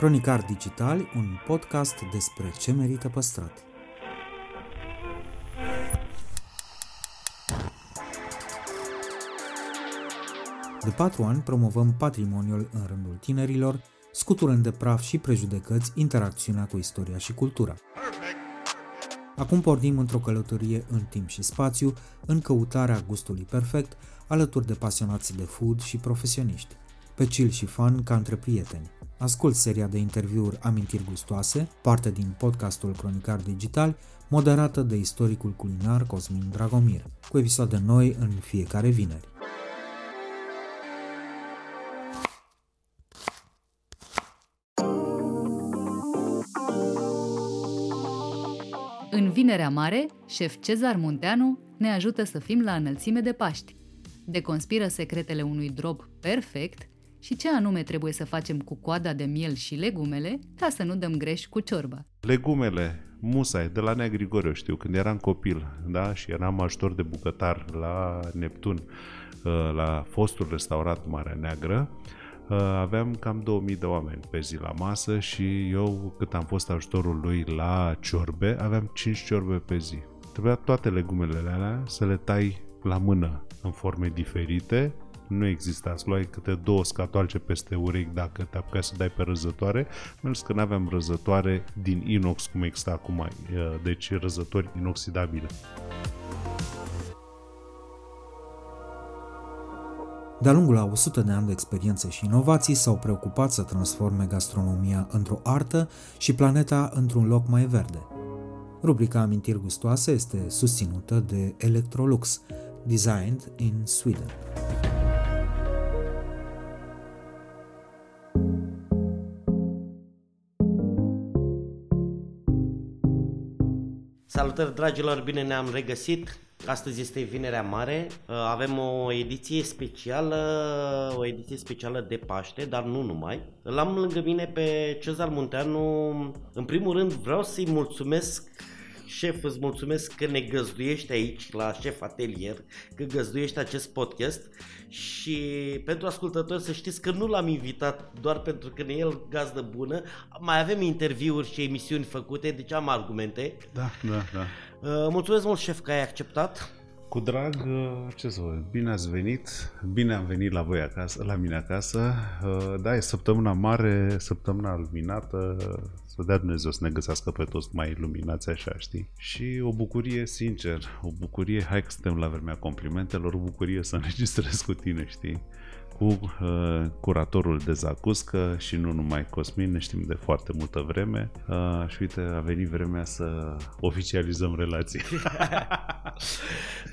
Cronicar Digital, un podcast despre ce merită păstrat. De patru ani promovăm patrimoniul în rândul tinerilor, scuturând de praf și prejudecăți interacțiunea cu istoria și cultura. Acum pornim într-o călătorie în timp și spațiu, în căutarea gustului perfect, alături de pasionați de food și profesioniști. Pe chill și fun ca între prieteni. Ascult seria de interviuri Amintiri Gustoase, parte din podcastul Cronicar Digital, moderată de istoricul culinar Cosmin Dragomir, cu episoade noi în fiecare vineri. În Vinerea Mare, șef Cezar Munteanu ne ajută să fim la înălțime de Paști. Deconspiră secretele unui drob perfect și ce anume trebuie să facem cu coada de miel și legumele ca să nu dăm greș cu ciorba. Legumele, musai, de la Nea Grigoriu știu, când eram copil, da, și eram ajutor de bucătar la Neptun, uh, la fostul restaurat Marea Neagră, uh, aveam cam 2000 de oameni pe zi la masă și eu, cât am fost ajutorul lui la ciorbe, aveam 5 ciorbe pe zi. Trebuia toate legumele alea să le tai la mână în forme diferite, nu exista. Îți luai câte două scatoalce peste urechi dacă te apucai să dai pe răzătoare, mers că nu aveam răzătoare din inox cum există acum, deci răzători inoxidabile. De-a lungul a 100 de ani de experiențe și inovații s-au preocupat să transforme gastronomia într-o artă și planeta într-un loc mai verde. Rubrica Amintiri gustoase este susținută de Electrolux, designed in Sweden. Salutări dragilor, bine ne-am regăsit. Astăzi este Vinerea Mare. Uh, avem o ediție specială, o ediție specială de Paște, dar nu numai. L-am lângă mine pe Cezar Munteanu. În primul rând vreau să-i mulțumesc Șef, îți mulțumesc că ne găzduiești aici la Șef Atelier, că găzduiești acest podcast și pentru ascultători să știți că nu l-am invitat doar pentru că ne el gazdă bună, mai avem interviuri și emisiuni făcute, deci am argumente. Da, da, da. Uh, mulțumesc mult, șef, că ai acceptat. Cu drag, uh, ce să vă, bine ați venit, bine am venit la voi acasă, la mine acasă. Uh, da, e săptămâna mare, săptămâna luminată, să dea Dumnezeu să ne găsească pe toți mai iluminați așa, știi? Și o bucurie, sincer, o bucurie, hai că suntem la vremea complimentelor, o bucurie să înregistrez cu tine, știi? Cu uh, curatorul de zacuscă și nu numai Cosmin, ne știm de foarte multă vreme uh, și uite, a venit vremea să oficializăm relații.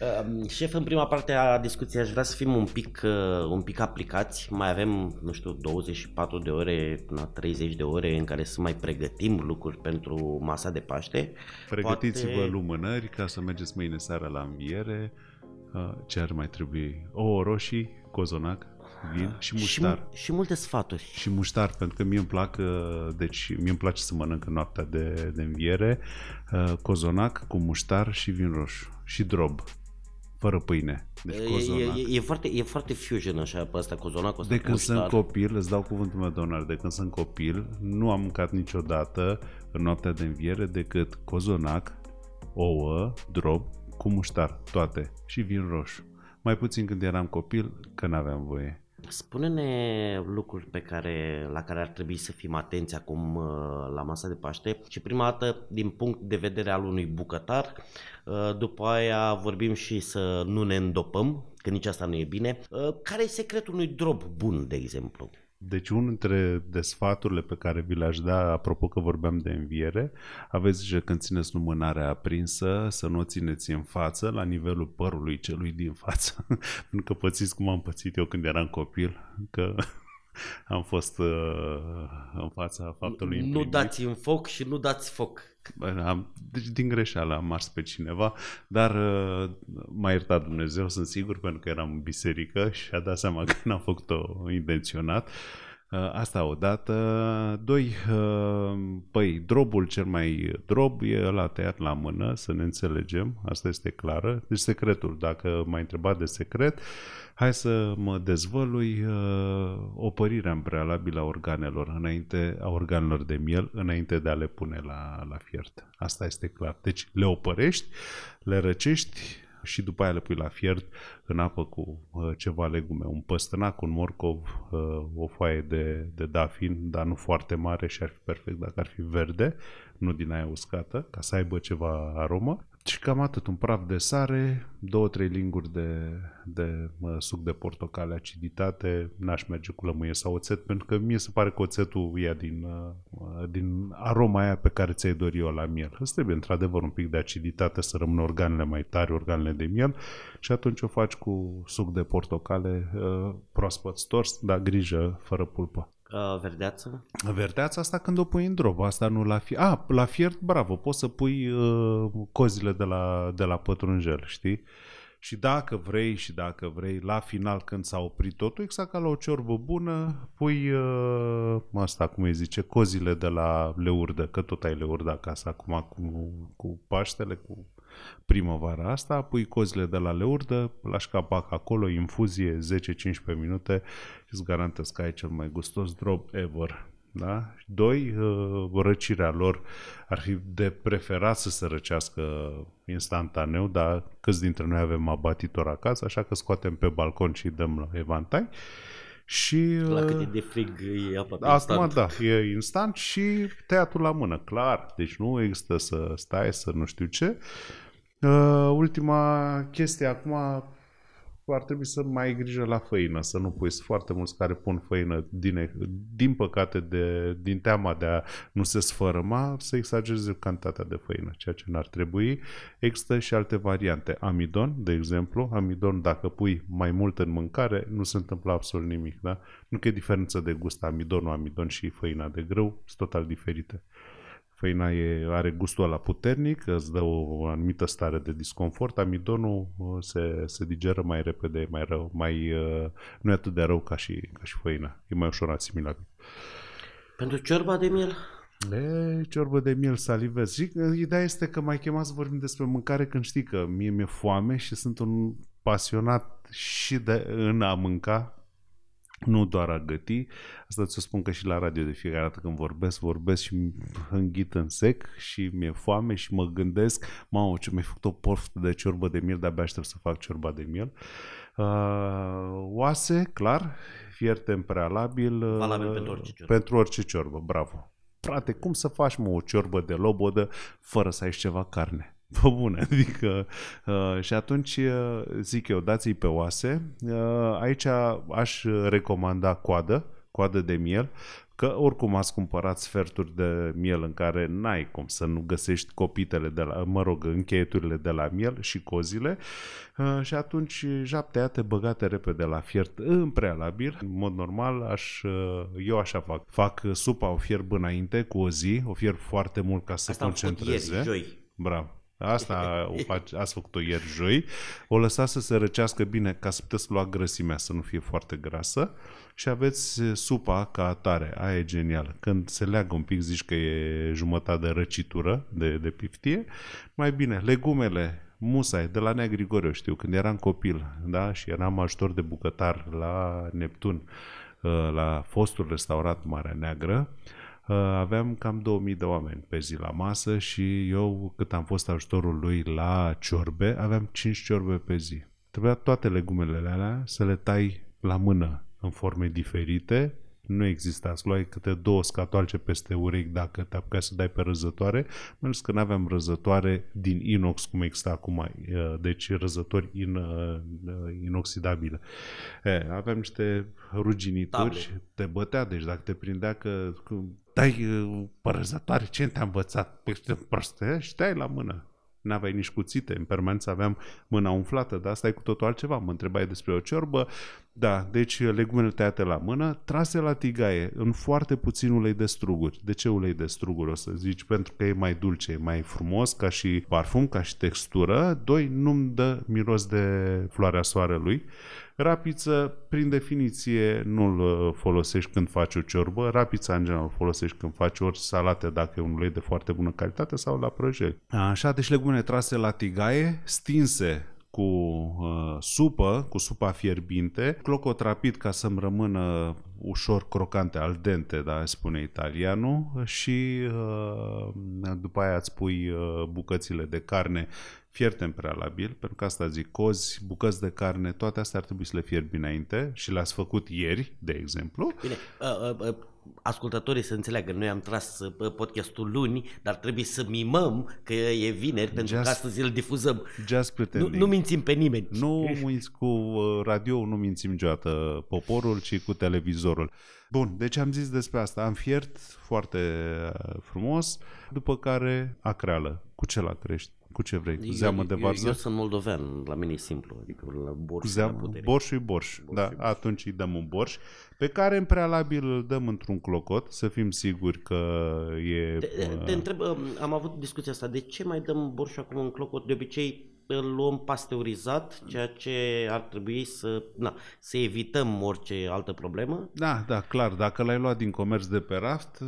uh, șef, în prima parte a discuției aș vrea să fim un pic, uh, un pic aplicați. Mai avem, nu știu, 24 de ore, 30 de ore în care să mai pregătim lucruri pentru masa de Paște. Pregătiți-vă Poate... lumânări ca să mergeți mâine seara la înviere. Uh, ce ar mai trebui? Ouă roșii, cozonac, vin și muștar. Și, și multe sfaturi. Și muștar, pentru că mie îmi plac, uh, deci mie îmi place să mănânc în noaptea de, de înviere, uh, cozonac cu muștar și vin roșu. Și drob fără pâine. Deci e, e, e, foarte, e foarte fusion așa pe asta cozonacul ăsta De când sunt copil, îți dau cuvântul meu de onoare, de când sunt copil, nu am mâncat niciodată în noaptea de înviere decât cozonac, ouă, drob, cu muștar, toate, și vin roșu. Mai puțin când eram copil, că n-aveam voie. Spune-ne lucruri pe care, la care ar trebui să fim atenți acum uh, la masa de Paște și prima dată din punct de vedere al unui bucătar, uh, după aia vorbim și să nu ne îndopăm, că nici asta nu e bine. Uh, care e secretul unui drop bun, de exemplu? Deci unul dintre desfaturile pe care vi le-aș da, apropo că vorbeam de înviere, aveți grijă când țineți lumânarea aprinsă, să nu o țineți în față, la nivelul părului celui din față. Pentru că pățiți cum am pățit eu când eram copil, că am fost uh, în fața faptului Nu imprimit. dați în foc și nu dați foc. Am, deci din greșeală am mars pe cineva, dar uh, m-a iertat Dumnezeu, sunt sigur, pentru că eram în biserică și a dat seama că n-am făcut-o intenționat. Uh, asta o dată. Doi, uh, păi, drobul cel mai drob e la tăiat la mână, să ne înțelegem, asta este clară. Deci secretul, dacă m-ai întrebat de secret, hai să mă dezvălui uh, opărirea în prealabil a organelor, înainte, a organelor de miel, înainte de a le pune la, la fiert. Asta este clar. Deci le opărești, le răcești, și după aia le pui la fiert în apă cu uh, ceva legume, un păstănac, un morcov, uh, o foaie de, de dafin, dar nu foarte mare și ar fi perfect dacă ar fi verde, nu din aia uscată, ca să aibă ceva aromă. Și cam atât, un praf de sare, două, trei linguri de, de mă, suc de portocale, aciditate, n-aș merge cu lămâie sau oțet, pentru că mie se pare că oțetul ia din, uh, din aroma aia pe care ți-ai dori eu la miel. Îți trebuie într-adevăr un pic de aciditate să rămână organele mai tari, organele de miel și atunci o faci cu suc de portocale uh, proaspăt stors, dar grijă, fără pulpă. Uh, verdeață? Verdeața asta când o pui în drop, asta nu la fiert. A, la fiert, bravo, poți să pui uh, cozile de la, de la pătrunjel, știi? Și dacă vrei și dacă vrei, la final când s-a oprit totul, exact ca la o ciorbă bună, pui uh, asta, cum îi zice, cozile de la leurdă, că tot ai leurdă acasă acum cu, cu Paștele, cu primăvara asta, pui cozile de la leurdă, lași șcapac acolo, infuzie 10-15 minute și îți garantez că ai cel mai gustos drop ever. Da? Doi, uh, răcirea lor ar fi de preferat să se răcească instantaneu, dar câți dintre noi avem abatitor acasă, așa că scoatem pe balcon și dăm la evantai. Și, la cât e de frig e apa Acum instant. da, e instant și tăiatul la mână, clar. Deci nu există să stai să nu știu ce. Uh, ultima chestie acum ar trebui să mai ai grijă la făină, să nu pui foarte mulți care pun făină din, din păcate de, din teama de a nu se sfărâma, să exagereze cantitatea de făină, ceea ce n-ar trebui. Există și alte variante. Amidon, de exemplu, amidon dacă pui mai mult în mâncare, nu se întâmplă absolut nimic, da? Nu că e diferență de gust amidonul, amidon și făina de grâu, sunt total diferite. Făina e, are gustul ăla puternic, îți dă o anumită stare de disconfort. Amidonul uh, se, se digeră mai repede, e mai rău, mai, uh, nu e atât de rău ca și, ca și făina. E mai ușor asimilabil. Pentru ciorba de miel? E, ciorbă de miel, salivez. Și uh, ideea este că mai chemat să vorbim despre mâncare când știi că mie mi-e foame și sunt un pasionat și de în a mânca, nu doar a găti. Asta ți-o spun că și la radio de fiecare dată când vorbesc, vorbesc și înghit în sec și mi-e foame și mă gândesc, mamă, ce mi-ai făcut o poftă de ciorbă de miel, de-abia aștept să fac ciorba de miel. Uh, oase, clar, fierte în prealabil. Uh, Valabil pentru orice ciorbă. Pentru orice ciorbă, bravo. Frate, cum să faci mă o ciorbă de lobodă fără să ai ceva carne? Pe bune, adică uh, și atunci uh, zic eu, dați-i pe oase. Uh, aici aș recomanda coadă, coadă de miel, că oricum ați cumpărat sferturi de miel în care n-ai cum să nu găsești copitele de la, mă rog, încheieturile de la miel și cozile uh, și atunci japteate băgate repede la fiert în prealabil. În mod normal, aș, uh, eu așa fac. Fac supa, o fierb înainte cu o zi, o fierb foarte mult ca să Asta concentreze. Ieri, joi. Bravo. Asta o faci, ați făcut-o ieri joi. O lăsați să se răcească bine ca să puteți lua grăsimea, să nu fie foarte grasă și aveți supa ca atare. Aia e genial. Când se leagă un pic, zici că e jumătate de răcitură, de, de piftie, mai bine, legumele, musai, de la Nea Grigore, știu, când eram copil, da, și eram ajutor de bucătar la Neptun, la fostul restaurat Marea Neagră, Uh, aveam cam 2000 de oameni pe zi la masă și eu, cât am fost ajutorul lui la ciorbe, aveam 5 ciorbe pe zi. Trebuia toate legumele alea să le tai la mână în forme diferite, nu exista. Îți luai câte două scatoalce peste urechi dacă te apucai să dai pe răzătoare, pentru că nu aveam răzătoare din inox cum există acum, uh, deci răzători in, uh, inoxidabile. E, aveam niște ruginituri, Table. te bătea, deci dacă te prindea că dai uh, părăzătoare, ce te-a învățat? Păi proste, și la mână. N-aveai nici cuțite, în permanență aveam mâna umflată, dar asta e cu totul altceva. Mă întrebai despre o ciorbă, da, deci legumele tăiate la mână, trase la tigaie, în foarte puțin ulei de struguri. De ce ulei de struguri, o să zici? Pentru că e mai dulce, e mai frumos ca și parfum, ca și textură. Doi, nu-mi dă miros de floarea soarelui Rapiță, prin definiție, nu-l uh, folosești când faci o ciorbă. Rapița, în general, folosești când faci ori salate, dacă e un ulei de foarte bună calitate, sau la prăjeli. Așa, deci legumele trase la tigaie, stinse cu uh, supă, cu supa fierbinte, clocot rapid ca să-mi rămână ușor crocante, al dente, da, spune italianul, și uh, după aia îți pui uh, bucățile de carne fierte în prealabil, pentru că asta zic, cozi, bucăți de carne, toate astea ar trebui să le fierbi înainte și le-ați făcut ieri, de exemplu. Bine, uh, uh, uh, ascultătorii să înțeleagă, noi am tras uh, podcastul luni, dar trebuie să mimăm că e vineri, pentru just, că astăzi îl difuzăm. Just nu, nu mințim pe nimeni. Nu minți cu uh, radio, nu mințim niciodată poporul, ci cu televizorul. Bun, deci am zis despre asta. Am fiert foarte uh, frumos, după care acreală. Cu ce la crești? Cu ce vrei? Cu zeamă de varză? Eu, eu sunt moldovean, la mine e simplu, adică la borș Cu zeamă, la borș și borș. borș da, și borș. atunci îi dăm un borș, pe care în prealabil îl dăm într-un clocot, să fim siguri că e... Te, te întreb, am avut discuția asta, de ce mai dăm borș acum în clocot? De obicei îl luăm pasteurizat, ceea ce ar trebui să, na, să evităm orice altă problemă. Da, da, clar. Dacă l-ai luat din comerț de pe raft, uh,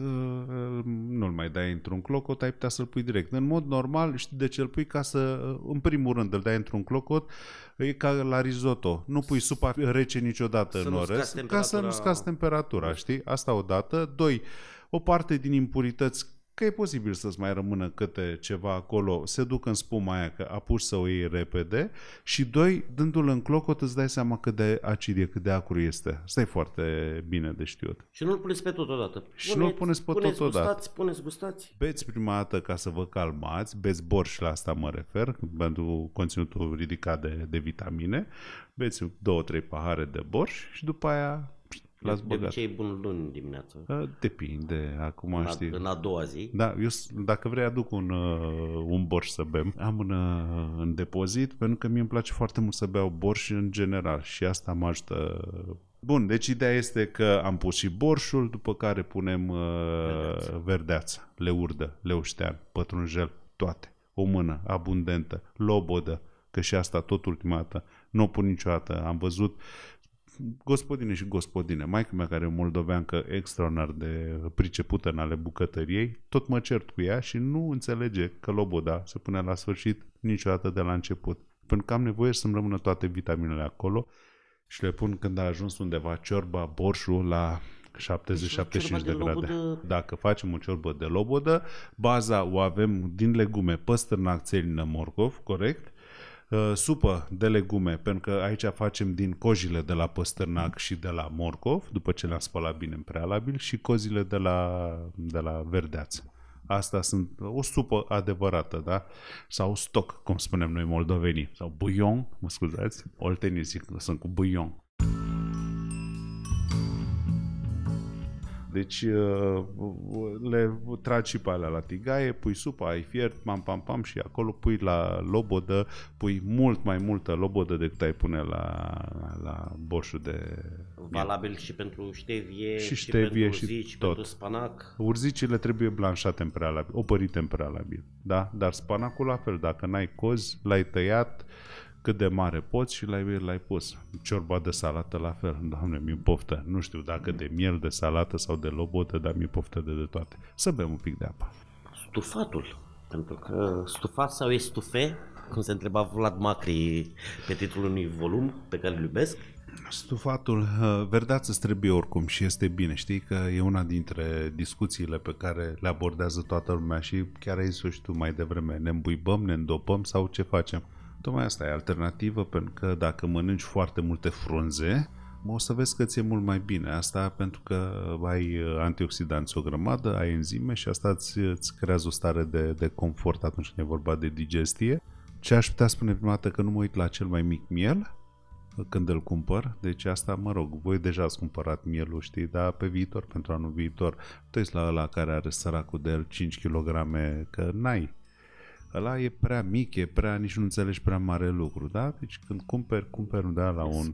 nu-l mai dai într-un clocot, ai putea să-l pui direct. În mod normal, știi de ce îl pui? Ca să, uh, în primul rând, îl dai într-un clocot, e ca la risotto. Nu pui supa rece niciodată să în orez, ca să nu scazi temperatura, știi? Asta o dată. Doi, o parte din impurități că e posibil să-ți mai rămână câte ceva acolo, se duc în spuma aia că apuci să o iei repede și doi, dându-l în clocot îți dai seama cât de acid e, cât de acru este. Asta e foarte bine de știut. Și nu-l puneți pe tot odată. Și nu-l puneți pe puneți tot odată. Gustați, puneți gustați. Beți prima dată ca să vă calmați, beți borș la asta mă refer, pentru conținutul ridicat de, de vitamine, beți două, trei pahare de borș și după aia L-ați de obicei e bun luni dimineața. Depinde, acum în știi. În a doua zi. Da, eu, dacă vrei aduc un, uh, un borș să bem. Am în, uh, în depozit pentru că mie îmi place foarte mult să beau borș în general și asta mă ajută Bun, deci ideea este că am pus și borșul, după care punem uh, verdeața, verdeața leurdă, leuștean, pătrunjel, toate. O mână abundentă, lobodă, că și asta tot ultima dată nu o pun niciodată. Am văzut gospodine și gospodine. Maica mea care e moldoveancă extraordinar de pricepută în ale bucătăriei, tot mă cert cu ea și nu înțelege că loboda se pune la sfârșit niciodată de la început. Pentru că am nevoie să-mi rămână toate vitaminele acolo și le pun când a ajuns undeva ciorba, borșul la 70-75 deci, de, de grade. Lobodă... Dacă facem o ciorbă de lobodă, baza o avem din legume, păstărnac, țelină, morcov, corect? Uh, supă de legume, pentru că aici facem din cojile de la păstărnac și de la morcov, după ce le-am spălat bine în prealabil, și cozile de la, de la verdeață. Asta sunt o supă adevărată, da? Sau stoc, cum spunem noi moldovenii. Sau buion, mă scuzați, oltenii zic că sunt cu buion. Deci uh, le tragi și pe alea la tigaie, pui supa, ai fiert, pam, pam, pam și acolo pui la lobodă, pui mult mai multă lobodă decât ai pune la, la borșul de... Valabil și pentru ștevie, și, ștevie, și pentru urzici, și tot. pentru spanac. Urzicile trebuie blanșate în prealabil, opărite în prealabil, da? Dar spanacul la fel, dacă n-ai cozi, l-ai tăiat, cât de mare poți și l-ai, l-ai pus. Ciorba de salată la fel. Doamne, mi-e poftă. Nu știu dacă de miel, de salată sau de lobotă, dar mi-e poftă de, de toate. Să bem un pic de apă. Stufatul. Pentru că stufat sau estufe, cum se întreba Vlad Macri pe titlul unui volum pe care îl iubesc, Stufatul, uh, verdeață îți trebuie oricum și este bine. Știi că e una dintre discuțiile pe care le abordează toată lumea și chiar ai zis și tu mai devreme. Ne îmbuibăm, ne îndopăm sau ce facem? Tocmai asta e alternativă, pentru că dacă mănânci foarte multe frunze, o să vezi că ți-e mult mai bine. Asta pentru că ai antioxidanți o grămadă, ai enzime și asta îți, îți creează o stare de, de confort atunci când e vorba de digestie. Ce aș putea spune prima dată că nu mă uit la cel mai mic miel când îl cumpăr, deci asta, mă rog, voi deja ați cumpărat mielul, știi, dar pe viitor, pentru anul viitor, tu la ăla care are săracul de el 5 kg, că n-ai ăla e prea mic, e prea, nici nu înțelegi prea mare lucru, da? Deci când cumperi, cumperi da, la un 14-15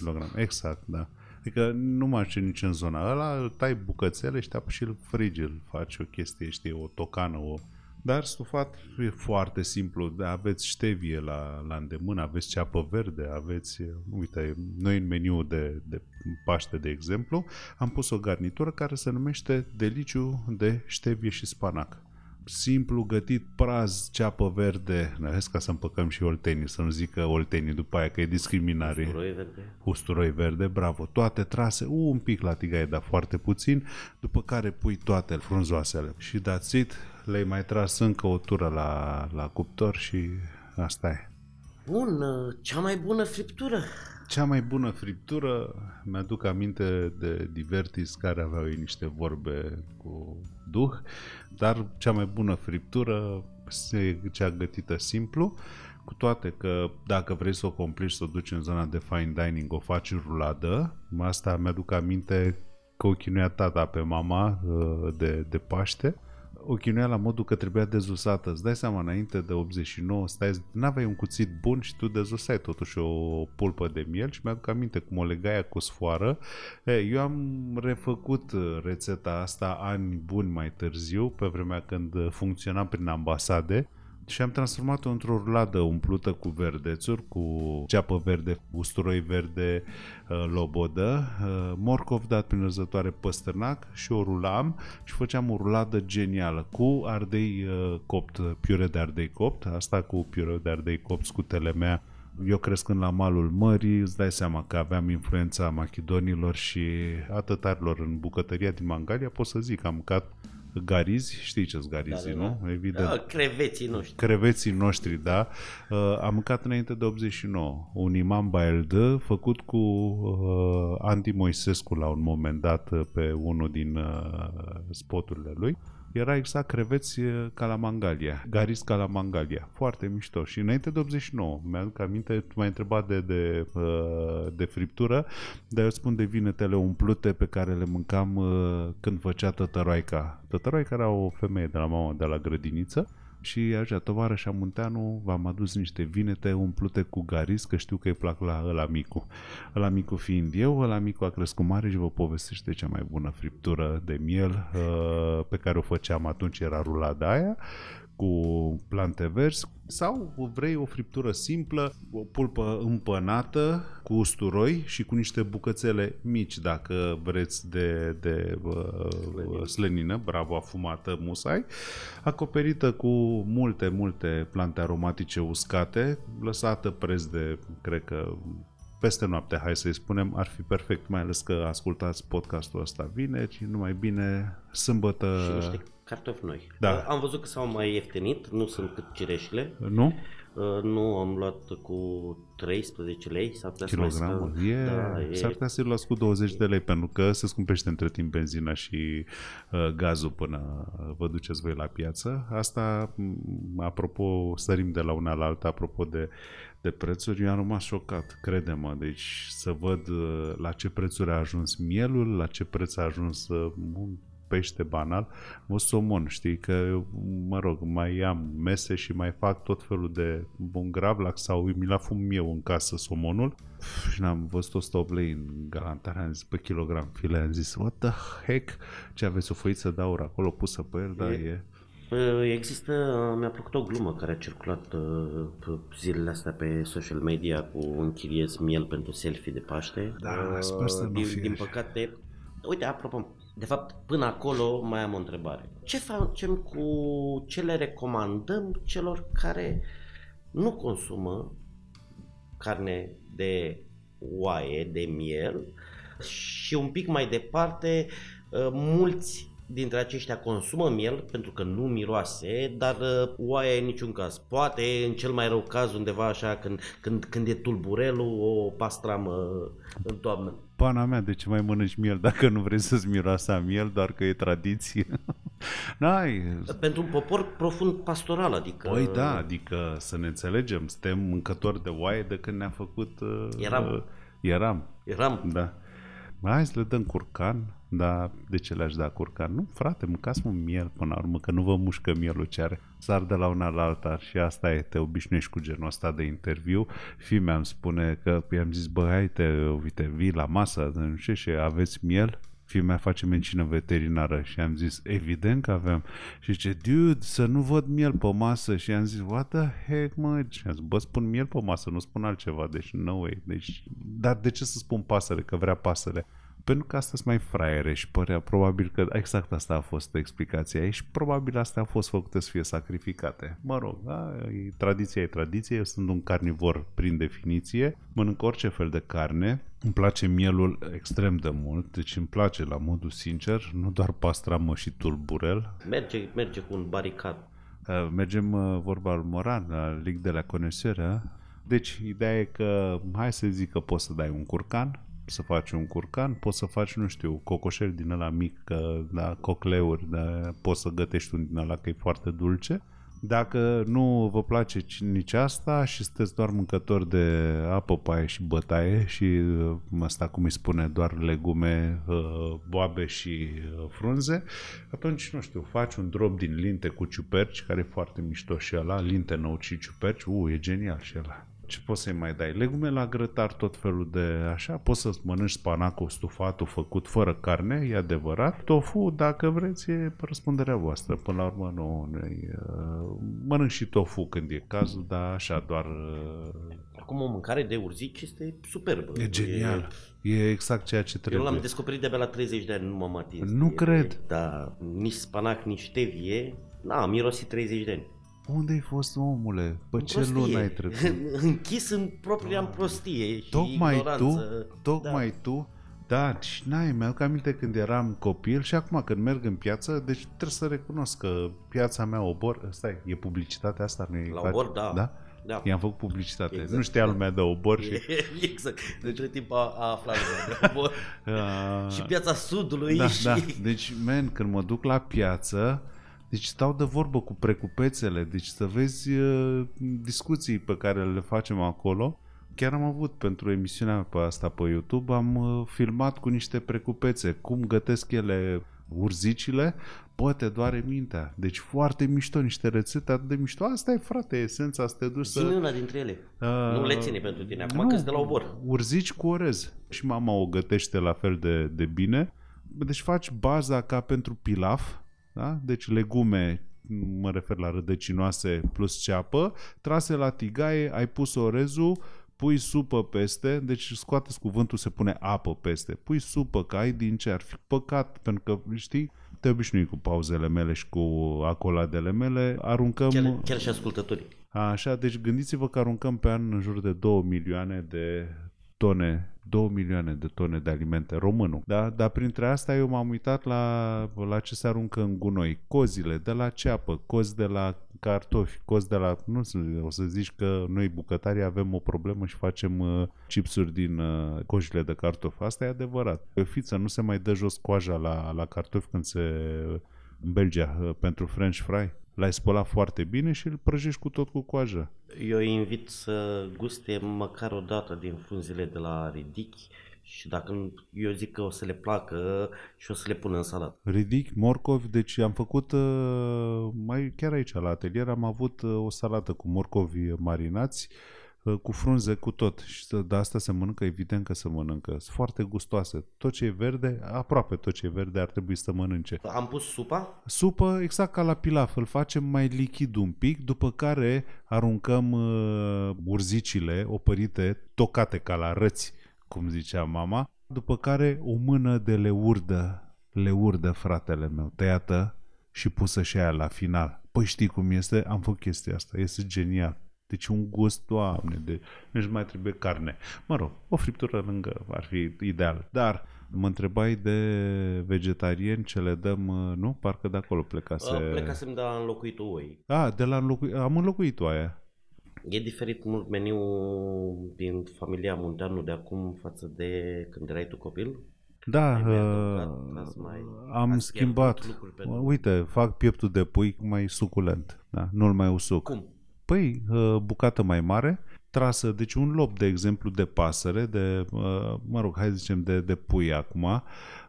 kg. Exact, da. Adică nu merge nici în zona ăla, îl tai bucățele și te și îl frigi, îl faci o chestie, știi, o tocană, o Dar stufat e foarte simplu. Aveți ștevie la, la îndemână, aveți ceapă verde, aveți, uite, noi în meniu de, de Paște, de exemplu, am pus o garnitură care se numește deliciu de ștevie și spanac simplu gătit, praz, ceapă verde, vezi ca să împăcăm și oltenii, să nu zică oltenii după aia că e discriminare. Usturoi verde. Usturoi verde, bravo. Toate trase, uh, un pic la tigaie, dar foarte puțin, după care pui toate frunzoasele. Și dați it, le-ai mai tras încă o tură la, la cuptor și asta e. Bun, cea mai bună friptură. Cea mai bună friptură, mi-aduc aminte de Divertis care aveau ei niște vorbe cu duh, dar cea mai bună friptură e cea gătită simplu, cu toate că dacă vrei să o complici, să o duci în zona de fine dining, o faci ruladă. Asta mi-aduc aminte că o chinuia tata pe mama uh, de, de Paște o chinuia la modul că trebuia dezusată. Îți dai seama, înainte de 89, stai, n-aveai un cuțit bun și tu dezusai totuși o pulpă de miel și mi-aduc aminte cum o legaia cu sfoară. E, eu am refăcut rețeta asta ani buni mai târziu, pe vremea când funcționa prin ambasade și am transformat-o într-o ruladă umplută cu verdețuri, cu ceapă verde, usturoi verde, uh, lobodă, uh, morcov dat prin răzătoare păstărnac și o rulam și făceam o ruladă genială cu ardei uh, copt, piure de ardei copt, asta cu piure de ardei copt, scutele mea eu crescând la malul mării, îți dai seama că aveam influența machidonilor și atătarilor în bucătăria din Mangalia, pot să zic, am mâncat garizi, știi ce-s garizii, da, da, nu? Da. Evident. Da, creveții noștri. Creveții noștri, da. Uh, am mâncat înainte de 89. Un imam baeldă făcut cu uh, Andy Moisescu la un moment dat uh, pe unul din uh, spoturile lui era exact creveți ca la Mangalia, garis ca la Mangalia. Foarte mișto. Și înainte de 89, mi-aduc aminte, tu m-ai întrebat de, de, de friptură, dar eu spun de vinetele umplute pe care le mâncam când făcea tătăroaica. Tătăroaica era o femeie de la mama de la grădiniță și așa, tovarășa Munteanu v-am adus niște vinete umplute cu garis, că știu că îi plac la ăla micu. Ăla micu fiind eu, ăla micu a crescut mare și vă povestește cea mai bună friptură de miel uh, pe care o făceam atunci, era rulada aia, cu plante verzi sau vrei o friptură simplă, o pulpă împănată cu usturoi și cu niște bucățele mici dacă vreți de, de uh, slănină, bravo, afumată musai, acoperită cu multe, multe plante aromatice uscate, lăsată preț de, cred că peste noapte, hai să-i spunem, ar fi perfect, mai ales că ascultați podcastul ăsta vineri, numai bine sâmbătă... Și niște cartofi noi. Da. Am văzut că s-au mai ieftinit, nu sunt cât cireșile. Nu? Uh, nu, am luat cu 13 lei. S-ar putea Kilogramul? Să e, da, e... S-ar putea să luați cu 20 de lei, pentru că se scumpește între timp benzina și uh, gazul până vă duceți voi la piață. Asta, apropo, sărim de la una la alta, apropo de, de prețuri, eu am rămas șocat, crede-mă. Deci să văd uh, la ce prețuri a ajuns mielul, la ce preț a ajuns uh, pește banal, o somon, știi, că, mă rog, mai am mese și mai fac tot felul de bun gravlac sau mi l fum eu în casă somonul. Și n-am văzut 108 lei în galantare, am zis pe kilogram file, am zis, what the heck, ce aveți o făiță de aur acolo pusă pe el, da, e... Există, mi-a plăcut o glumă care a circulat uh, zilele astea pe social media cu închiriez miel pentru selfie de Paște. Da, sper să nu din, fie din păcate, uite, apropo, de fapt, până acolo mai am o întrebare. Ce facem cu ce le recomandăm celor care nu consumă carne de oaie, de miel și un pic mai departe, uh, mulți dintre aceștia consumă miel pentru că nu miroase, dar uh, oaia în niciun caz. Poate în cel mai rău caz undeva așa când, când, când e tulburelul o pastramă în toamnă pana mea, de ce mai mănânci miel dacă nu vrei să-ți miroase miel, doar că e tradiție? N-ai. Pentru un popor profund pastoral, adică... Păi da, adică să ne înțelegem, suntem mâncători de oaie de când ne-a făcut... Uh, eram. Uh, eram. Eram. Da. Hai să le dăm curcan, dar de ce le-aș da curcan? Nu, frate, mâncați un miel până la urmă, că nu vă mușcă mielul ce are. Sar de la una la alta și asta e, te obișnuiești cu genul ăsta de interviu. Fii mea îmi spune că i-am zis, bă, hai te, uite, vii la masă, nu știu și aveți miel? fie mea face medicină veterinară și am zis, evident că avem. Și zice, dude, să nu văd miel pe masă. Și am zis, what the heck, mă? Și am zis, bă, spun miel pe masă, nu spun altceva. Deci, no way. Deci, dar de ce să spun pasăre, că vrea pasăre? Pentru că asta sunt mai fraiere și părea probabil că exact asta a fost explicația ei și probabil asta a fost făcute să fie sacrificate. Mă rog, da, e, tradiția e tradiție, eu sunt un carnivor prin definiție, mănânc orice fel de carne, îmi place mielul extrem de mult, deci îmi place la modul sincer, nu doar pastramă și tulburel. Merge, merge cu un baricat. Uh, mergem uh, vorba al Moran, la Ligue de la Connoisseur. Deci, ideea e că, hai să zic că poți să dai un curcan, să faci un curcan, poți să faci, nu știu, cocoșel din ăla mic, că, da, cocleuri, da, poți să gătești un din ăla că e foarte dulce. Dacă nu vă place nici asta și sunteți doar mâncători de apă, paie și bătaie și asta cum îi spune, doar legume, boabe și frunze, atunci, nu știu, faci un drop din linte cu ciuperci, care e foarte mișto și ăla, linte nou și ciuperci, u, e genial și ăla ce poți să-i mai dai? Legume la grătar, tot felul de așa. Poți să mănânci spanacul stufatul făcut fără carne, e adevărat. Tofu, dacă vreți, e răspunderea voastră. Până la urmă, nu, nu uh, mănânc și tofu când e cazul, dar așa, doar... Uh, Acum o mâncare de urzici este superbă. E genial. E, e exact ceea ce trebuie. Eu l-am descoperit de la 30 de ani, nu m-am atins. Nu e, cred. Da, nici spanac, nici tevie. Da, am mirosit 30 de ani. Unde ai fost, omule? Pe ce lună ai trecut? Închis în propria în prostie și Tocmai ignoranță. tu, tocmai da. tu, da, și n-ai, mi-aduc aminte când eram copil și acum când merg în piață, deci trebuie să recunosc că piața mea Obor, stai, e publicitatea asta? Nu e La Obor, da. da? Da. I-am făcut publicitate. Exact. Nu știa lumea de obor și... exact. Între timp a, a aflat lumea de obor. și piața Sudului da, și... Da. Deci, men, când mă duc la piață, deci stau de vorbă cu precupețele, deci să vezi uh, discuții pe care le facem acolo. Chiar am avut pentru emisiunea pe asta pe YouTube, am uh, filmat cu niște precupețe, cum gătesc ele urzicile, bă, te doare mintea. Deci foarte mișto, niște rețete atât de mișto. Asta e, frate, esența să te duci să... una dintre ele. Uh, nu le ține pentru tine, acum că de la obor. Urzici cu orez. Și mama o gătește la fel de, de bine. Deci faci baza ca pentru pilaf, da? Deci legume, mă refer la rădăcinoase plus ceapă, trase la tigaie, ai pus orezul, pui supă peste, deci scoateți cuvântul, se pune apă peste, pui supă, că ai din ce ar fi păcat, pentru că, știi, te obișnui cu pauzele mele și cu acoladele mele, aruncăm... Chiar, chiar și ascultătorii. Așa, deci gândiți-vă că aruncăm pe an în jur de 2 milioane de tone 2 milioane de tone de alimente românul. Da? Dar printre asta eu m-am uitat la, la ce se aruncă în gunoi. Cozile de la ceapă, cozi de la cartofi, cozi de la... Nu o să zici că noi bucătarii avem o problemă și facem uh, chipsuri din uh, cojile de cartofi. Asta e adevărat. Pe fiță nu se mai dă jos coaja la, la cartofi când se... în Belgia uh, pentru French fry l-ai spălat foarte bine și îl prăjești cu tot cu coajă. Eu îi invit să guste măcar o dată din frunzele de la Ridic și dacă eu zic că o să le placă și o să le pun în salat. Ridic, morcovi, deci am făcut uh, mai chiar aici la atelier am avut uh, o salată cu morcovi marinați cu frunze, cu tot. Și de asta se mănâncă, evident că se mănâncă. Sunt foarte gustoase. Tot ce e verde, aproape tot ce e verde ar trebui să mănânce. Am pus supa? Supă, exact ca la pilaf. Îl facem mai lichid un pic, după care aruncăm uh, urzicile opărite, tocate ca la răți, cum zicea mama, după care o mână de leurdă, leurdă fratele meu, tăiată și pusă și aia la final. Păi știi cum este? Am făcut chestia asta. Este genial. Deci un gust, doamne, de, nici mai trebuie carne. Mă rog, o friptură lângă ar fi ideal. Dar mă întrebai de vegetarieni ce le dăm, nu? Parcă de acolo plecase... Uh, plecasem de la înlocuit oi. Ah, de la înlocui... am înlocuit aia. E diferit mult meniul din familia Munteanu de acum față de când erai tu copil? Da, uh, mai, am schimbat. Uite, fac pieptul de pui mai suculent. Da, nu-l mai usuc. Cum? Păi, uh, bucată mai mare, trasă, deci un lob, de exemplu, de pasăre, de, uh, mă rog, hai să zicem, de, de pui acum,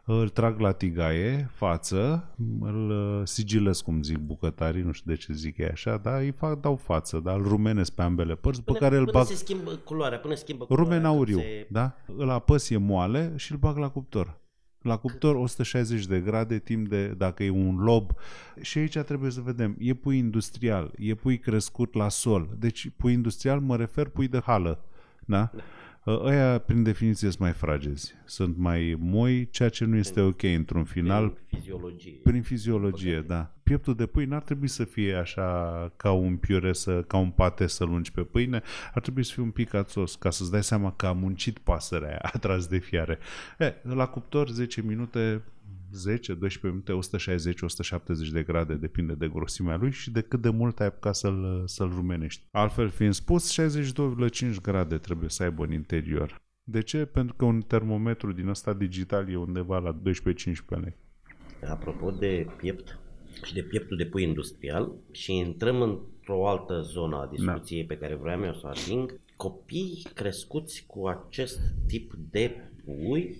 îl trag la tigaie, față, îl uh, sigilesc, cum zic bucătarii, nu știu de ce zic ei așa, dar îi fac, dau față, dar îl rumenesc pe ambele părți, până, pe care îl îl bag... se schimbă culoarea, până schimbă culoarea. Rumen auriu, se... da? Îl apăs, e moale și îl bag la cuptor. La cuptor 160 de grade timp de, dacă e un lob. Și aici trebuie să vedem, e pui industrial, e pui crescut la sol. Deci pui industrial mă refer pui de hală. Da? da. Ăia, prin definiție, sunt mai fragezi. Sunt mai moi, ceea ce nu este ok într-un final. Prin fiziologie. Prin fiziologie, da. Pieptul de pâine ar trebui să fie așa ca un piure, să, ca un pate să lungi pe pâine. Ar trebui să fie un pic ațos, ca să-ți dai seama că a muncit pasărea aia, a tras de fiare. E, la cuptor, 10 minute, 10-12 minute, 160-170 de grade, depinde de grosimea lui și de cât de mult ai apucat să-l, să-l rumenești. Altfel fiind spus, 62,5 grade trebuie să aibă în interior. De ce? Pentru că un termometru din ăsta digital e undeva la 12-15 lei. Apropo de piept și de pieptul de pui industrial și intrăm într-o altă zonă a discuției da. pe care vreau eu să o ating, copii crescuți cu acest tip de pui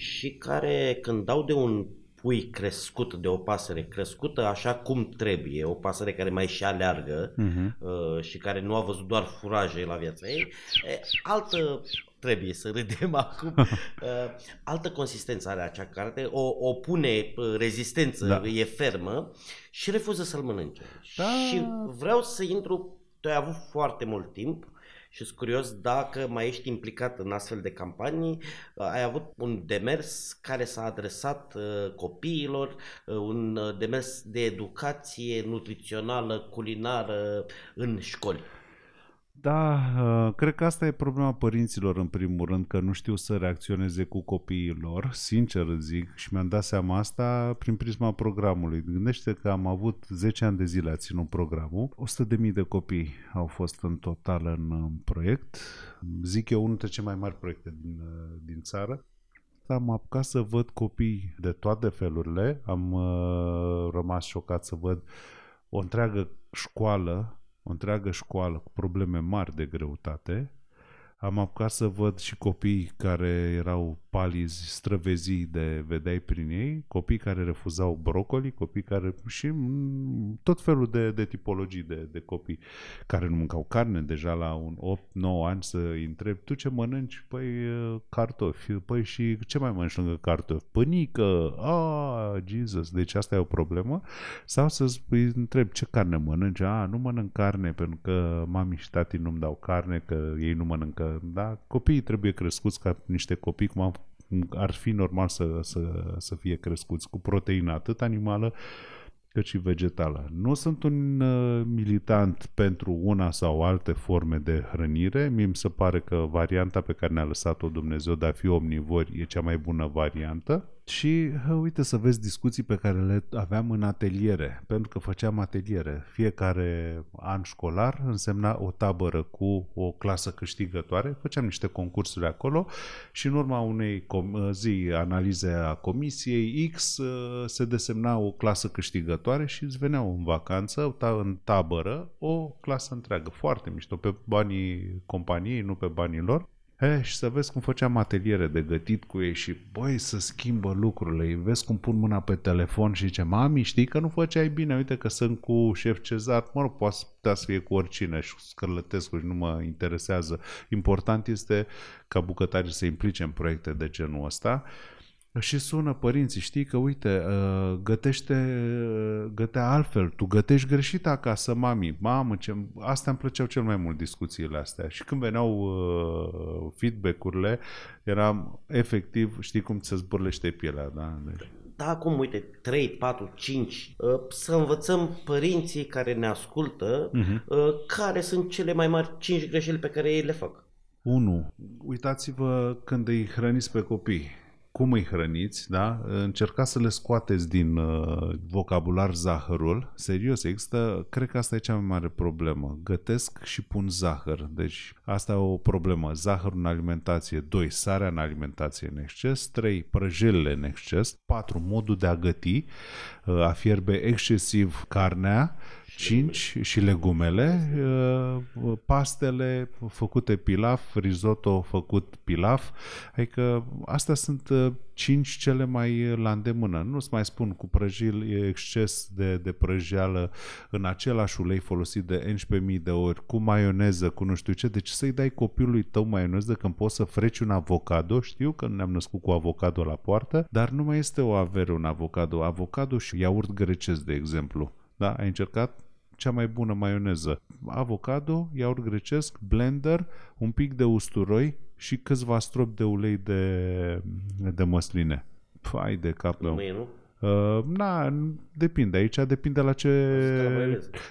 și care când dau de un pui crescut, de o pasăre crescută așa cum trebuie, o pasăre care mai și aleargă uh-huh. uh, și care nu a văzut doar furaje la viața ei, e, altă trebuie să râdem acum. Uh, altă consistență are acea carte, o, o pune uh, rezistență, da. e fermă și refuză să-l mănânce. Da. Și vreau să intru, tu ai avut foarte mult timp și sunt curios dacă mai ești implicat în astfel de campanii. Ai avut un demers care s-a adresat uh, copiilor, uh, un uh, demers de educație nutrițională, culinară în școli. Da, uh, cred că asta e problema părinților în primul rând, că nu știu să reacționeze cu copiii lor, sincer zic, și mi-am dat seama asta prin prisma programului. Gândește că am avut 10 ani de zile a ținut programul, 100.000 de copii au fost în total în proiect, zic eu unul dintre cele mai mari proiecte din, uh, din țară. Am apucat să văd copii de toate felurile, am uh, rămas șocat să văd o întreagă școală o întreagă școală cu probleme mari de greutate. Am apucat să văd și copii care erau palizi, străvezii de vedeai prin ei, copii care refuzau brocoli, copii care și tot felul de, de tipologii de, de copii care nu mâncau carne deja la un 8-9 ani să îi întreb, tu ce mănânci? Păi cartofi, păi și ce mai mănânci lângă cartofi? Pânică, ah, Jesus, deci asta e o problemă? Sau să îi întreb ce carne mănânci? Ah, nu mănânc carne pentru că mami și tati nu-mi dau carne, că ei nu mănâncă, da? Copiii trebuie crescuți ca niște copii, cum am ar fi normal să, să, să fie crescuți cu proteină atât animală cât și vegetală. Nu sunt un uh, militant pentru una sau alte forme de hrănire. Mi se pare că varianta pe care ne-a lăsat-o Dumnezeu de a fi omnivori e cea mai bună variantă și uite să vezi discuții pe care le aveam în ateliere, pentru că făceam ateliere. Fiecare an școlar însemna o tabără cu o clasă câștigătoare, făceam niște concursuri acolo și în urma unei zi analize a comisiei X ă, se desemna o clasă câștigătoare și îți veneau în vacanță, în tabără, o clasă întreagă, foarte mișto, pe banii companiei, nu pe banii lor He, și să vezi cum făceam ateliere de gătit cu ei și, băi, să schimbă lucrurile. Vezi cum pun mâna pe telefon și zice, mami, știi că nu făceai bine, uite că sunt cu șef Cezar, mă rog, poate putea să fie cu oricine și Scărlătescu și nu mă interesează. Important este ca bucătarii să se implice în proiecte de genul ăsta. Uh, și sună părinții, știi că uite, uh, gătește, uh, gătea altfel, tu gătești greșit acasă, mami, mamă, ce... astea îmi plăceau cel mai mult discuțiile astea. Și când veneau uh, feedback-urile, eram efectiv, știi cum ți se zbârlește pielea, da? Deci... Da, acum, uite, 3, 4, 5, să învățăm părinții care ne ascultă uh-huh. care sunt cele mai mari 5 greșeli pe care ei le fac. 1. Uitați-vă când îi hrăniți pe copii cum îi hrăniți, da? încercați să le scoateți din uh, vocabular zahărul. Serios, există, cred că asta e cea mai mare problemă. Gătesc și pun zahăr. Deci asta e o problemă. Zahărul în alimentație. 2. Sarea în alimentație în exces. 3. Prăjelele în exces. 4. Modul de a găti, uh, a fierbe excesiv carnea 5 și legumele, uh, pastele făcute pilaf, risotto făcut pilaf, adică astea sunt 5 uh, cele mai la îndemână. Nu-ți mai spun cu prăjil, e exces de, de prăjeală în același ulei folosit de 11.000 de ori, cu maioneză, cu nu știu ce, deci să-i dai copilului tău maioneză când poți să freci un avocado, știu că ne-am născut cu avocado la poartă, dar nu mai este o avere un avocado. Avocado și iaurt grecesc, de exemplu. Da? Ai încercat? Cea mai bună maioneză. Avocado, iaurt grecesc, blender, un pic de usturoi și câțiva stropi de ulei de, de măsline. Fai de cap meu. Mâie, nu? Uh, na, depinde. Aici depinde la ce...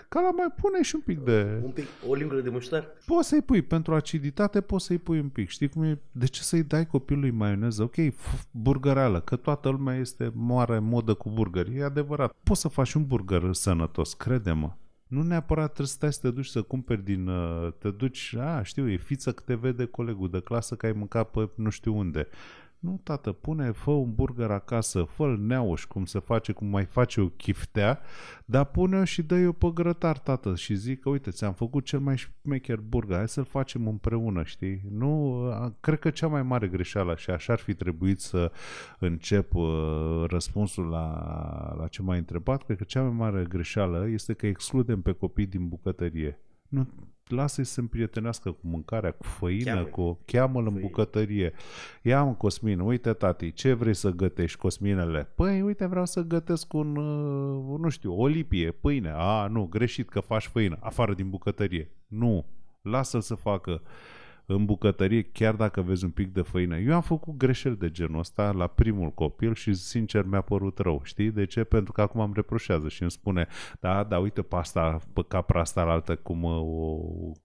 Ca la mai pune și un pic de... Un pic, o lingură de muștar? Poți să-i pui pentru aciditate, poți să-i pui un pic. Știi cum e? De ce să-i dai copilului maioneză? Ok, burgăreală, că toată lumea este moare modă cu burgeri. E adevărat. Poți să faci un burger sănătos, crede-mă. Nu neapărat trebuie să stai să te duci să cumperi din... Uh, te duci, a, știu, e fiță că te vede colegul de clasă că ai mâncat pe nu știu unde. Nu, tată, pune, fă un burger acasă, fă-l neauș, cum se face, cum mai face o chiftea, dar pune-o și dă-i-o pe grătar, tată, și zic că, uite, ți-am făcut cel mai șmecher burger, hai să-l facem împreună, știi? Nu, cred că cea mai mare greșeală, și așa ar fi trebuit să încep uh, răspunsul la, la ce m-ai întrebat, cred că cea mai mare greșeală este că excludem pe copii din bucătărie. Nu, lasă-i să împrietenească cu mâncarea, cu făină, cheamă cu cheamă-l în bucătărie. Ia mă, Cosmin, uite tati, ce vrei să gătești, Cosminele? Păi, uite, vreau să gătesc un, uh, nu știu, o lipie, pâine. A, nu, greșit că faci făină, afară din bucătărie. Nu, lasă-l să facă în bucătărie, chiar dacă vezi un pic de făină. Eu am făcut greșeli de genul ăsta la primul copil și sincer mi-a părut rău, știi? De ce? Pentru că acum îmi reproșează și îmi spune, da, da, uite pe asta, pe capra asta la altă, cum o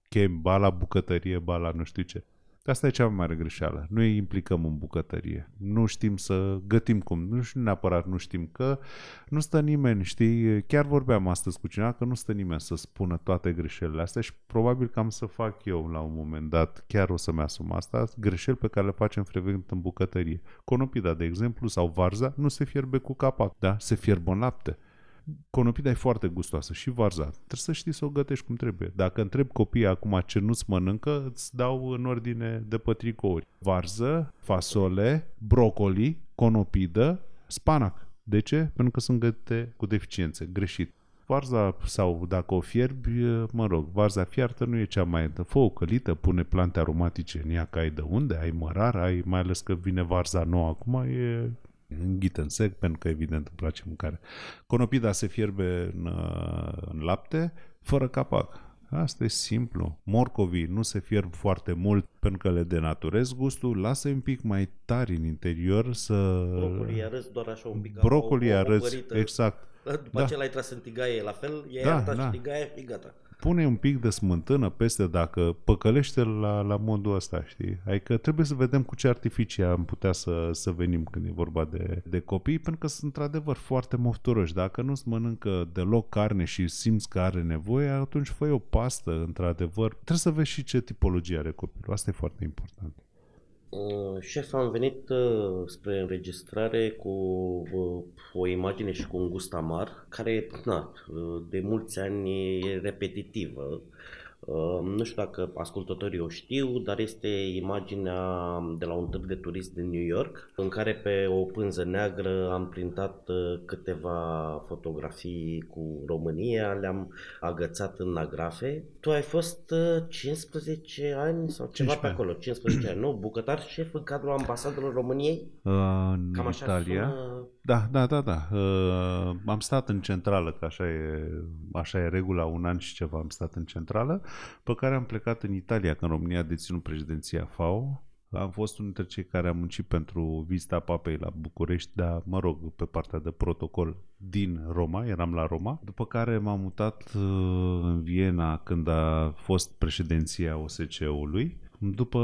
chem, ba la bucătărie, ba la nu știu ce. Asta e cea mai mare greșeală. Nu îi implicăm în bucătărie. Nu știm să gătim cum. Nu știu neapărat nu știm că nu stă nimeni, știi? Chiar vorbeam astăzi cu cineva că nu stă nimeni să spună toate greșelile astea și probabil că am să fac eu la un moment dat, chiar o să-mi asum asta, greșeli pe care le facem frecvent în bucătărie. Conopida, de exemplu, sau varza, nu se fierbe cu capac, da? Se fierbe în lapte. Conopida e foarte gustoasă și varza. Trebuie să știi să o gătești cum trebuie. Dacă întreb copiii acum ce nu-ți mănâncă, îți dau în ordine de pătricouri. Varză, fasole, brocoli, conopidă, spanac. De ce? Pentru că sunt gătite cu deficiențe. Greșit. Varza sau dacă o fierbi, mă rog, varza fiartă nu e cea mai... Fă o călită, pune plante aromatice în ea, că ai de unde, ai mărar, ai, mai ales că vine varza nouă acum, e înghită în sec, pentru că evident îmi place mâncare. Conopida se fierbe în, în lapte, fără capac. Asta e simplu. Morcovii nu se fierb foarte mult pentru că le denaturez gustul, lasă un pic mai tari în interior să... Brocolii arăți doar așa un pic. Brocolii arăți, exact. După da. ce l-ai tras în tigaie la fel, e da, da. și tigaie, e gata pune un pic de smântână peste dacă păcălește la, la modul ăsta, știi? Adică trebuie să vedem cu ce artificii am putea să, să venim când e vorba de, de copii, pentru că sunt într-adevăr foarte mofturoși. Dacă nu-ți mănâncă deloc carne și simți că are nevoie, atunci fă o pastă, într-adevăr. Trebuie să vezi și ce tipologie are copilul. Asta e foarte important. Uh, șef, am venit uh, spre înregistrare cu uh, o imagine și cu un gust amar, care, na, de mulți ani e repetitivă. Nu știu dacă ascultătorii o știu, dar este imaginea de la un târg de turist din New York, în care pe o pânză neagră am printat câteva fotografii cu România, le-am agățat în agrafe. Tu ai fost 15 ani sau ceva 15. pe acolo, 15 ani, nu? Bucătar șef în cadrul ambasadelor României? Uh, în Cam așa Italia. Sună... Da, da, da, da. Uh, am stat în centrală, că așa e, așa e regula, un an și ceva am stat în centrală pe care am plecat în Italia, când România a deținut președinția FAO. Am fost unul dintre cei care am muncit pentru vizita papei la București, dar, mă rog, pe partea de protocol din Roma, eram la Roma, după care m-am mutat uh, în Viena când a fost președinția OSCE-ului după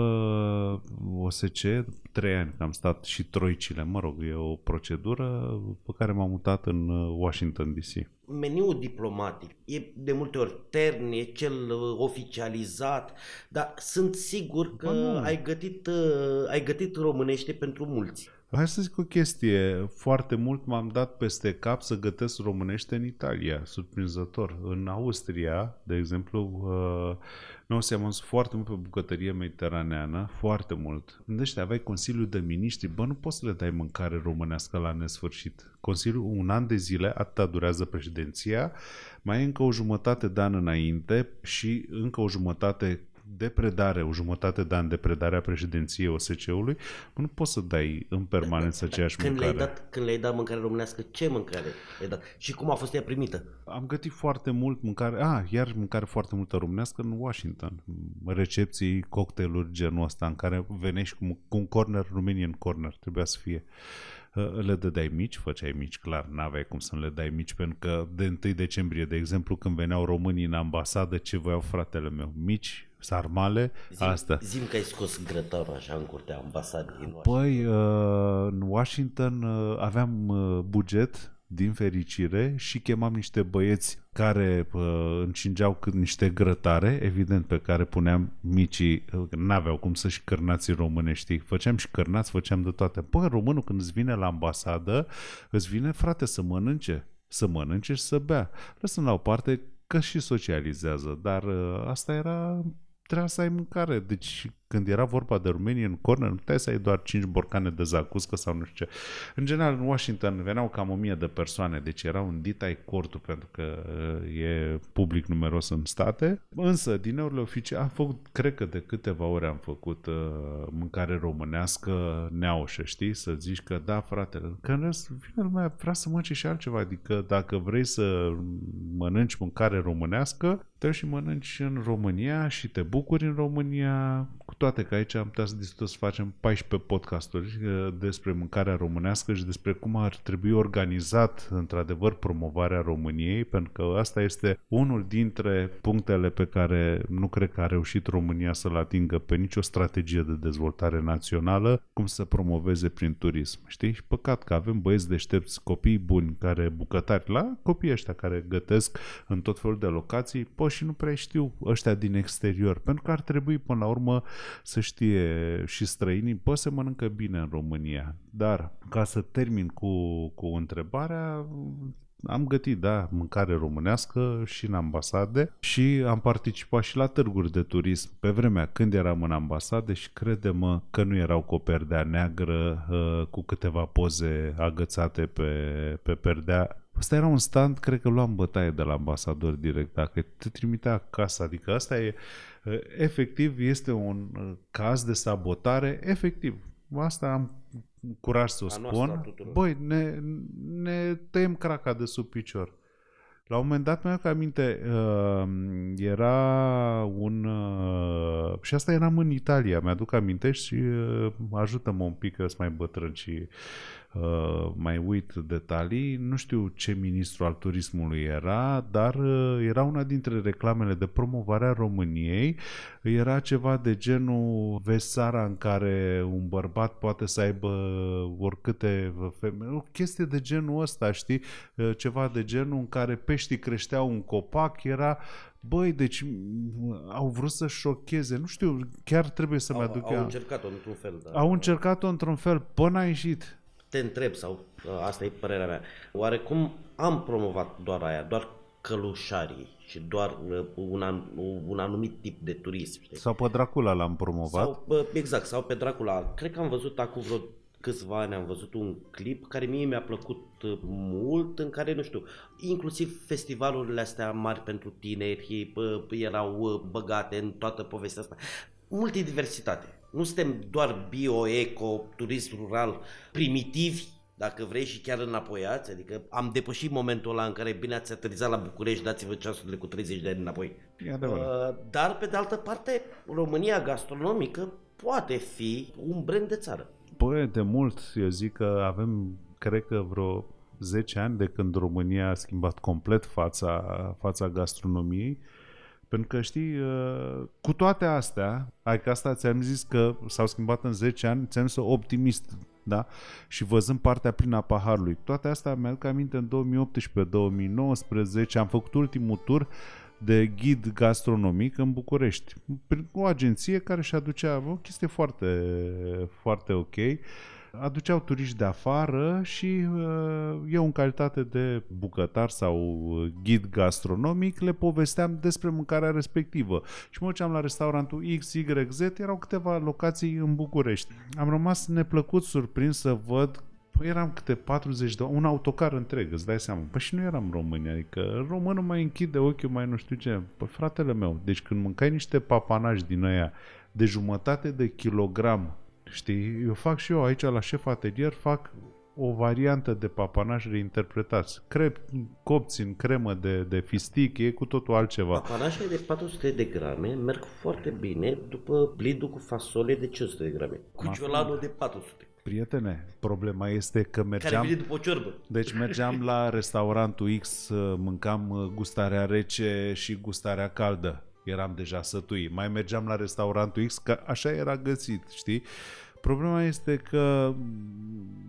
OSCE, trei ani am stat și troicile, mă rog, e o procedură pe care m-am mutat în uh, Washington DC. Meniul diplomatic e de multe ori tern, e cel uh, oficializat, dar sunt sigur că ai gătit, uh, ai gătit românește pentru mulți. Hai să zic o chestie. Foarte mult m-am dat peste cap să gătesc românește în Italia, surprinzător. În Austria, de exemplu, uh, nu se am foarte mult pe bucătărie mediteraneană, foarte mult. Gândește, aveai Consiliul de Miniștri, bă, nu poți să le dai mâncare românească la nesfârșit. Consiliul, un an de zile, atâta durează președinția, mai e încă o jumătate de an înainte și încă o jumătate de predare, o jumătate de an de predare a președinției OSCE-ului, nu poți să dai în permanență aceeași când mâncare. Le-ai dat, când le-ai dat mâncare românească, ce mâncare le-ai dat? Și cum a fost ea primită? Am gătit foarte mult mâncare, a, iar mâncare foarte multă românească în Washington. Recepții, cocktailuri genul ăsta în care venești cu, cu un corner, Romanian corner, trebuia să fie le dădeai mici, făceai mici, clar, n-aveai cum să le dai mici, pentru că de 1 decembrie, de exemplu, când veneau românii în ambasadă, ce voiau fratele meu? Mici, sarmale, zim, asta. Zim că ai scos grătarul așa în curtea ambasadei din Washington. Păi, uh, în Washington uh, aveam uh, buget din fericire și chemam niște băieți care uh, încingeau cât niște grătare, evident, pe care puneam micii, uh, n-aveau cum să-și cărnații românești, făceam și cărnați, făceam de toate. Păi, românul când îți vine la ambasadă, îți vine, frate, să mănânce, să mănânce și să bea. Lăsăm la o parte că și socializează, dar uh, asta era trebuia să ai mâncare. Deci când era vorba de Romanian Corner, nu puteai să ai doar 5 borcane de zacuscă sau nu știu ce. În general, în Washington veneau cam 1000 de persoane, deci era un ditai cortul pentru că uh, e public numeros în state. Însă, din eurile oficiale, am făcut, cred că de câteva ore am făcut uh, mâncare românească neaușă, știi? Să zici că da, frate, că în rest vine lumea, vrea să mănânce și altceva. Adică dacă vrei să mănânci mâncare românească, te și mănânci în România și te bucuri în România, cu toate că aici am putea să discutăm să facem 14 podcasturi uh, despre mâncarea românească și despre cum ar trebui organizat într-adevăr promovarea României, pentru că asta este unul dintre punctele pe care nu cred că a reușit România să-l atingă pe nicio strategie de dezvoltare națională, cum să promoveze prin turism. Știi? Și păcat că avem băieți deștepți, copii buni, care bucătari la copiii ăștia care gătesc în tot felul de locații, po și nu prea știu ăștia din exterior, pentru că ar trebui până la urmă să știe și străinii, poți să mănâncă bine în România. Dar, ca să termin cu, cu întrebarea, am gătit, da, mâncare românească și în ambasade și am participat și la târguri de turism pe vremea când eram în ambasade și crede-mă că nu erau cu o perdea neagră uh, cu câteva poze agățate pe, pe perdea Asta era un stand, cred că luam bătaie de la ambasador direct, dacă te trimitea acasă. Adică asta e, efectiv, este un caz de sabotare, efectiv. Asta am curaj să o spun. Băi, ne, ne tăiem craca de sub picior. La un moment dat, mi-am aminte, uh, era un... Uh, și asta eram în Italia, mi-aduc aminte și uh, ajută-mă un pic că sunt mai bătrân și uh, mai uit detalii. Nu știu ce ministru al turismului era, dar uh, era una dintre reclamele de promovare a României. Era ceva de genul Vesara în care un bărbat poate să aibă oricâte femei. O chestie de genul ăsta, știi? Uh, ceva de genul în care peștii creșteau un copac, era Băi, deci au vrut să șocheze, nu știu, chiar trebuie să-mi aduc Au încercat-o într-un fel. Da. Au încercat-o într-un fel, până a ieșit te întreb, sau ă, asta e părerea mea, oarecum am promovat doar aia, doar călușarii și doar ă, un, an, un anumit tip de turism. Știi? Sau pe Dracula l-am promovat. Sau, exact, sau pe Dracula. Cred că am văzut acum vreo câțiva ani am văzut un clip care mie mi-a plăcut ă, mult, în care, nu știu, inclusiv festivalurile astea mari pentru tineri erau băgate în toată povestea asta. Multidiversitate nu suntem doar bio, eco, turism rural, primitivi, dacă vrei, și chiar înapoiați. Adică am depășit momentul ăla în care bine ați aterizat la București, dați-vă ceasurile cu 30 de ani înapoi. E uh, dar, pe de altă parte, România gastronomică poate fi un brand de țară. Păi, de mult, eu zic că avem, cred că vreo 10 ani de când România a schimbat complet fața, fața gastronomiei pentru că știi, uh, cu toate astea, ai că asta ți-am zis că s-au schimbat în 10 ani, ți-am zis optimist, da? Și văzând partea plină a paharului. Toate astea mi-aduc aminte în 2018-2019 am făcut ultimul tur de ghid gastronomic în București. Prin o agenție care și aducea o chestie foarte, foarte ok aduceau turiști de afară și uh, eu în calitate de bucătar sau uh, ghid gastronomic le povesteam despre mâncarea respectivă. Și mă duceam la restaurantul XYZ, erau câteva locații în București. Am rămas neplăcut surprins să văd Păi eram câte 40 de un autocar întreg, îți dai seama. Păi și nu eram români, adică românul mai închide ochiul, mai nu știu ce. Păi fratele meu, deci când mâncai niște papanași din aia de jumătate de kilogram, știi, eu fac și eu aici la șef atelier, fac o variantă de papanaș reinterpretați. Crep, copți în cremă de, de fistic, e cu totul altceva. Papanașele de 400 de grame merg foarte bine după blidul cu fasole de 500 de grame. Cu ciolanul de 400. Prietene, problema este că mergeam... Care vine după o ciorbă. Deci mergeam la restaurantul X, mâncam gustarea rece și gustarea caldă. Eram deja sătui. Mai mergeam la restaurantul X, că așa era găsit, știi? Problema este că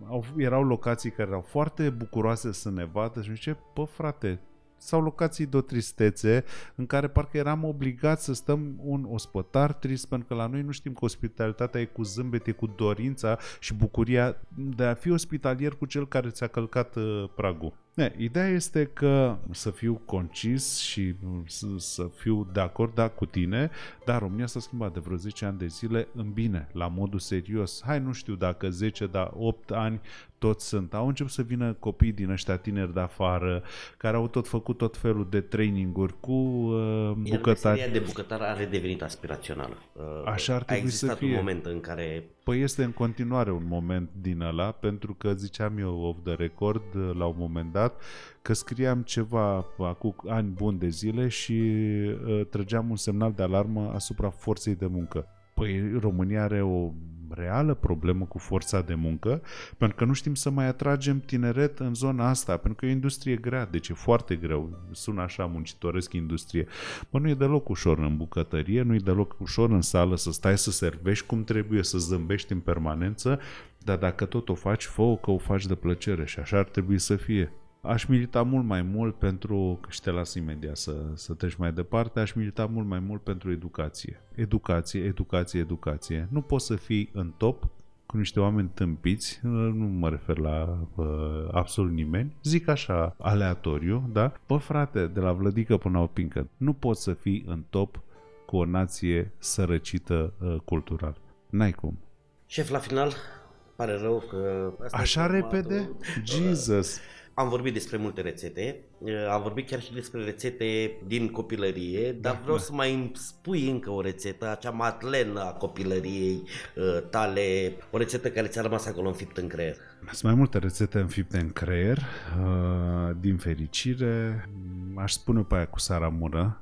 au, erau locații care erau foarte bucuroase să ne vadă și zice, bă frate, sau locații de o tristețe în care parcă eram obligați să stăm un ospătar trist pentru că la noi nu știm că ospitalitatea e cu zâmbet, e cu dorința și bucuria de a fi ospitalier cu cel care ți-a călcat uh, pragul. Ne, ideea este că să fiu concis și să, să fiu de acord da, cu tine, dar România s-a schimbat de vreo 10 ani de zile în bine, la modul serios. Hai, nu știu dacă 10, dar 8 ani toți sunt. Au început să vină copii din ăștia tineri de afară, care au tot făcut tot felul de traininguri cu uh, bucătari. Iar de bucătar are devenit aspirațională. Uh, Așa ar trebui să fie. un moment în care... Păi este în continuare un moment din ăla, pentru că ziceam eu off the record la un moment dat, că scriam ceva acum ani buni de zile și uh, trăgeam un semnal de alarmă asupra forței de muncă. Păi România are o reală problemă cu forța de muncă, pentru că nu știm să mai atragem tineret în zona asta, pentru că e o industrie grea, deci e foarte greu. Sună așa muncitoresc industrie. Bă, nu e deloc ușor în bucătărie, nu e deloc ușor în sală să stai să servești cum trebuie, să zâmbești în permanență, dar dacă tot o faci, fă că o faci de plăcere și așa ar trebui să fie. Aș milita mult mai mult pentru, și te las imediat să, să treci mai departe, aș milita mult mai mult pentru educație. Educație, educație, educație. Nu poți să fii în top cu niște oameni tâmpiți, nu mă refer la uh, absolut nimeni, zic așa, aleatoriu, da? Bă, frate, de la Vlădică până la Opincă, nu poți să fii în top cu o nație sărăcită uh, cultural. N-ai cum. Șef, la final, pare rău că... Asta Așa repede? Jesus! Am vorbit despre multe rețete, eh, am vorbit chiar și despre rețete din copilărie, dar da, vreau da. să mai îmi spui încă o rețetă, acea matlenă a copilăriei eh, tale, o rețetă care ți-a rămas acolo înfipt în creier. Sunt mai multe rețete înfipte în creier, eh, din fericire, aș spune pe aia cu saramură,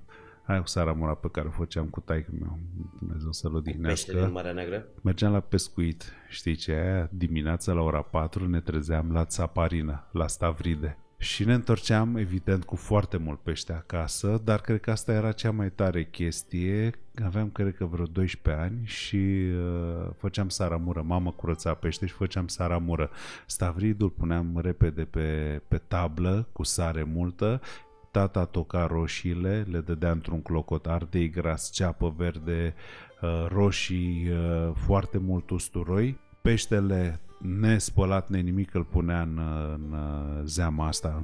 Aia cu saramura pe care o făceam cu taică meu, Dumnezeu să-l odihnească. din Marea Neagră? Mergeam la pescuit, știi ce aia? Dimineața la ora 4 ne trezeam la Țaparină, la Stavride. Și ne întorceam, evident, cu foarte mult pește acasă, dar cred că asta era cea mai tare chestie. Aveam, cred că, vreo 12 ani și uh, făceam saramură. Mama curăța pește și făceam saramură. Stavridul puneam repede pe, pe tablă, cu sare multă, tata toca roșiile, le dădea într-un clocot ardei gras, ceapă verde, uh, roșii, uh, foarte mult usturoi. Peștele nespălat, nimic îl punea în, în uh, zeama asta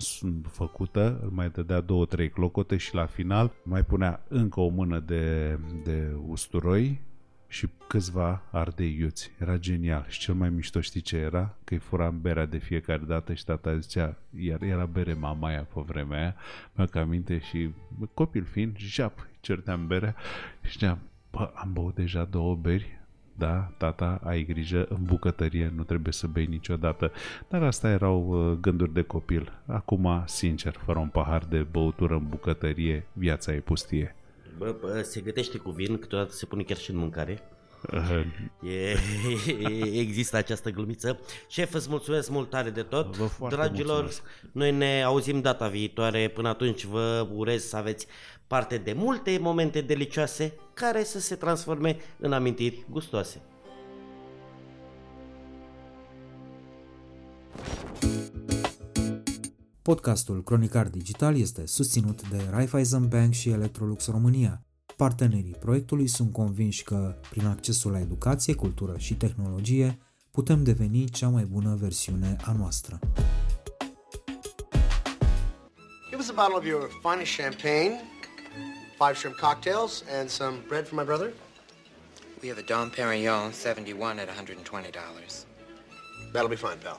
făcută, îl mai dădea două, trei clocote și la final mai punea încă o mână de, de usturoi și câțiva ardei iuți. Era genial. Și cel mai mișto știi ce era? Că îi furam berea de fiecare dată și tata zicea, iar era bere mama aia pe vremea aia, mă că aminte și copil fiind, jap, certeam berea și ziceam, bă, am băut deja două beri, da, tata, ai grijă, în bucătărie nu trebuie să bei niciodată. Dar asta erau uh, gânduri de copil. Acum, sincer, fără un pahar de băutură în bucătărie, viața e pustie. Bă, bă, se gătește cu vin, câteodată se pune chiar și în mâncare. E, există această glumiță. Șef, îți mulțumesc mult tare de tot. Dragilor, mulțumesc. noi ne auzim data viitoare. Până atunci vă urez să aveți parte de multe momente delicioase care să se transforme în amintiri gustoase. Podcastul Cronicar Digital este susținut de Raiffeisen Bank și Electrolux România. Partenerii proiectului sunt convinși că, prin accesul la educație, cultură și tehnologie, putem deveni cea mai bună versiune a noastră. Give us a bottle of your finest champagne, five shrimp cocktails, and some bread for my brother. We have a Dom Perignon 71 at $120. That'll be fine, pal.